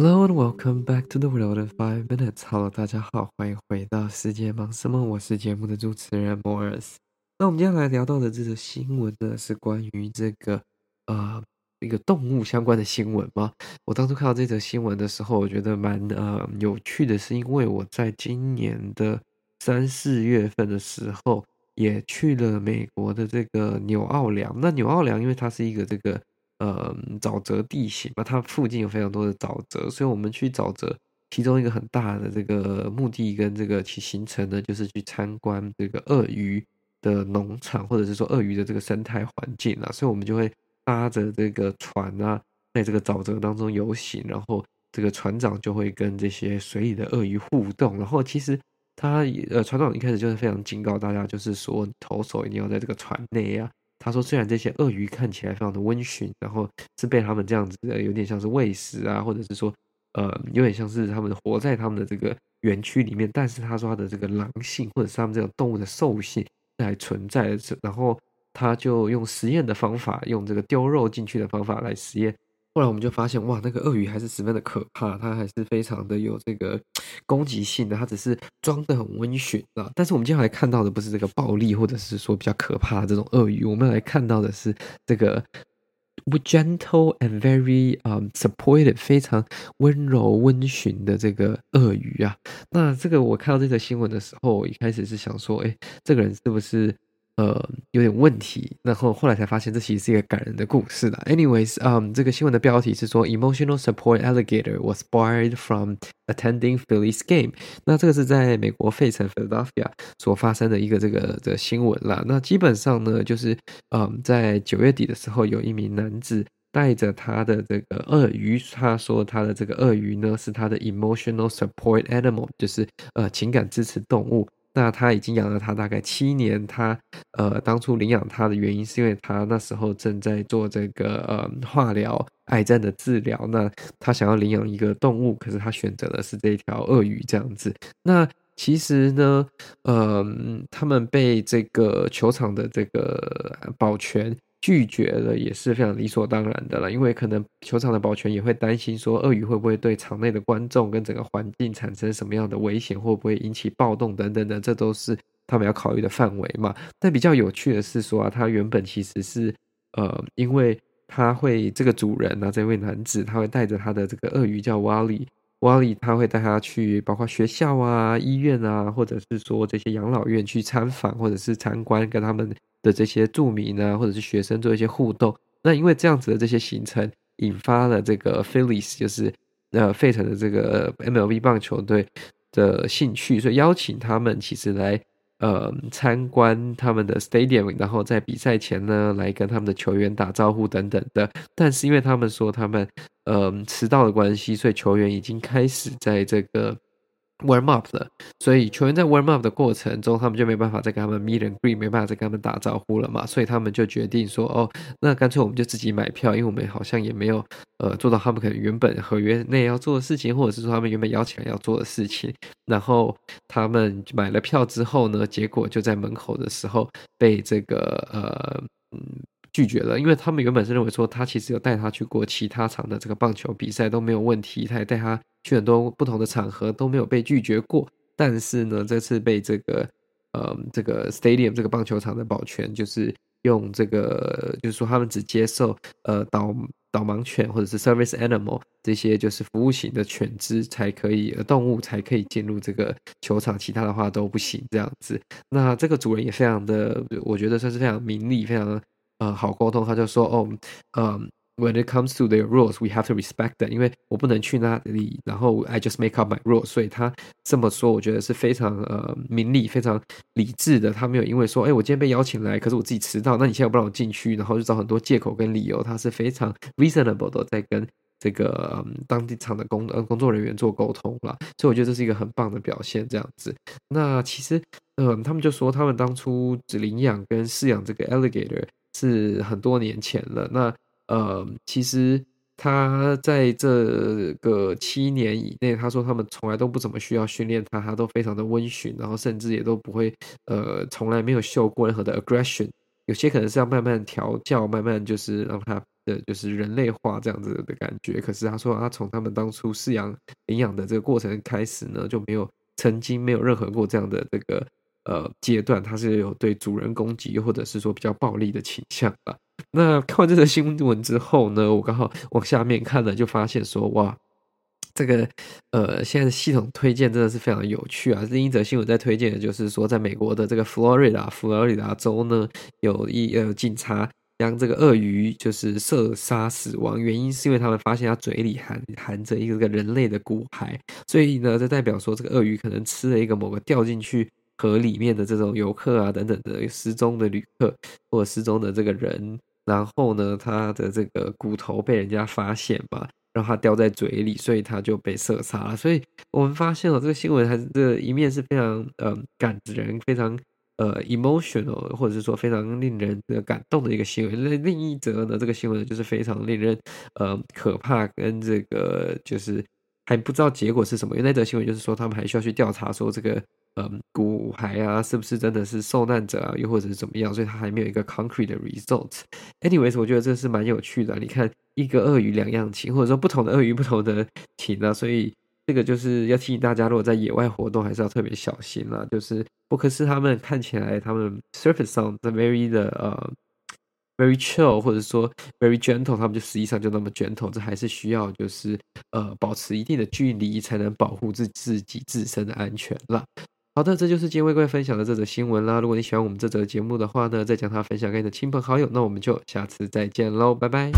Hello and welcome back to the world in five minutes. Hello，大家好，欢迎回到世界忙什么？我是节目的主持人 Morris。那我们接下来聊到的这个新闻呢，是关于这个呃一个动物相关的新闻吗？我当初看到这则新闻的时候，我觉得蛮呃有趣的，是因为我在今年的三四月份的时候，也去了美国的这个纽奥良。那纽奥良因为它是一个这个。呃，沼泽地形嘛，它附近有非常多的沼泽，所以我们去沼泽，其中一个很大的这个目的跟这个其行程呢，就是去参观这个鳄鱼的农场，或者是说鳄鱼的这个生态环境啊，所以我们就会搭着这个船啊，在这个沼泽当中游行，然后这个船长就会跟这些水里的鳄鱼互动，然后其实他呃，船长一开始就是非常警告大家，就是说投手一定要在这个船内啊。他说：“虽然这些鳄鱼看起来非常的温驯，然后是被他们这样子的，有点像是喂食啊，或者是说，呃，有点像是他们活在他们的这个园区里面，但是他说他的这个狼性，或者是他们这种动物的兽性还存在的。然后他就用实验的方法，用这个丢肉进去的方法来实验。”后来我们就发现，哇，那个鳄鱼还是十分的可怕，它还是非常的有这个攻击性的，它只是装的很温驯啊。但是我们接下来看到的不是这个暴力，或者是说比较可怕的这种鳄鱼，我们来看到的是这个 gentle and very um supportive，非常温柔温驯的这个鳄鱼啊。那这个我看到这个新闻的时候，我一开始是想说，哎，这个人是不是？呃，有点问题，然后后来才发现这其实是一个感人的故事啦。Anyways，嗯、这个新闻的标题是说，Emotional support alligator was borrowed from attending Phillies game。那这个是在美国费城 Philadelphia 所发生的一个这个的新闻啦。那基本上呢，就是嗯，在九月底的时候，有一名男子带着他的这个鳄鱼，他说他的这个鳄鱼呢是他的 emotional support animal，就是呃情感支持动物。那他已经养了他大概七年，他呃当初领养他的原因是因为他那时候正在做这个呃化疗癌症的治疗，那他想要领养一个动物，可是他选择的是这条鳄鱼这样子。那其实呢，呃，他们被这个球场的这个保全。拒绝了也是非常理所当然的了，因为可能球场的保全也会担心说，鳄鱼会不会对场内的观众跟整个环境产生什么样的危险，会不会引起暴动等等的，这都是他们要考虑的范围嘛。但比较有趣的是说啊，他原本其实是呃，因为他会这个主人啊，这位男子他会带着他的这个鳄鱼叫瓦里，Wally 他会带他去包括学校啊、医院啊，或者是说这些养老院去参访或者是参观，跟他们。的这些住民啊，或者是学生做一些互动，那因为这样子的这些行程，引发了这个 Phillies 就是呃费城的这个 MLB 棒球队的兴趣，所以邀请他们其实来呃参观他们的 Stadium，然后在比赛前呢来跟他们的球员打招呼等等的。但是因为他们说他们呃迟到的关系，所以球员已经开始在这个。Warm up 了，所以球员在 warm up 的过程中，他们就没办法再跟他们 meet and greet，没办法再跟他们打招呼了嘛，所以他们就决定说，哦，那干脆我们就自己买票，因为我们好像也没有呃做到他们可能原本合约内要做的事情，或者是说他们原本邀请要做的事情，然后他们买了票之后呢，结果就在门口的时候被这个呃嗯。拒绝了，因为他们原本是认为说他其实有带他去过其他场的这个棒球比赛都没有问题，他也带他去很多不同的场合都没有被拒绝过。但是呢，这次被这个呃这个 stadium 这个棒球场的保全就是用这个就是说他们只接受呃导导盲犬或者是 service animal 这些就是服务型的犬只才可以呃动物才可以进入这个球场，其他的话都不行这样子。那这个主人也非常的，我觉得算是非常明理，非常。呃，好沟通，他就说，哦，嗯，When it comes to their rules, we have to respect them，因为我不能去那里，然后 I just make up my rules，所以他这么说，我觉得是非常呃明理、非常理智的。他没有因为说，哎，我今天被邀请来，可是我自己迟到，那你现在不让我进去，然后就找很多借口跟理由。他是非常 reasonable 的，在跟这个、嗯、当地场的工呃工作人员做沟通了。所以我觉得这是一个很棒的表现，这样子。那其实，嗯，他们就说他们当初只领养跟饲养这个 alligator。是很多年前了。那呃，其实他在这个七年以内，他说他们从来都不怎么需要训练他，他都非常的温驯，然后甚至也都不会呃，从来没有秀过任何的 aggression。有些可能是要慢慢调教，慢慢就是让他的就是人类化这样子的感觉。可是他说，他从他们当初饲养领养的这个过程开始呢，就没有曾经没有任何过这样的这个呃阶段，他是有对主人攻击或者是说比较暴力的倾向吧。那看完这则新闻之后呢，我刚好往下面看了，就发现说哇。这个呃，现在的系统推荐真的是非常有趣啊！另一则新闻在推荐的就是说，在美国的这个佛罗里达佛罗里达州呢，有一呃警察将这个鳄鱼就是射杀死亡，原因是因为他们发现它嘴里含含着一个人类的骨骸，所以呢，这代表说这个鳄鱼可能吃了一个某个掉进去河里面的这种游客啊等等的失踪的旅客或者失踪的这个人，然后呢，他的这个骨头被人家发现嘛。让他叼在嘴里，所以他就被射杀了。所以我们发现了这个新闻，还是这一面是非常呃感人、非常呃 emotional，或者是说非常令人的感动的一个新闻。那另一则呢，这个新闻就是非常令人呃可怕，跟这个就是还不知道结果是什么。因为那则新闻就是说，他们还需要去调查说这个。嗯，骨骸啊，是不是真的是受难者啊？又或者是怎么样？所以它还没有一个 concrete 的 result。Anyways，我觉得这是蛮有趣的。你看，一个鳄鱼两样情，或者说不同的鳄鱼不同的情啊。所以这个就是要提醒大家，如果在野外活动，还是要特别小心啦。就是波克斯他们看起来，他们 surface 上的 very 的呃 very chill，或者说 very gentle，他们就实际上就那么 gentle。这还是需要就是呃保持一定的距离，才能保护自自己自身的安全啦。好的，这就是今天为各位分享的这则新闻啦。如果你喜欢我们这则节目的话呢，再将它分享给你的亲朋好友。那我们就下次再见喽，拜拜。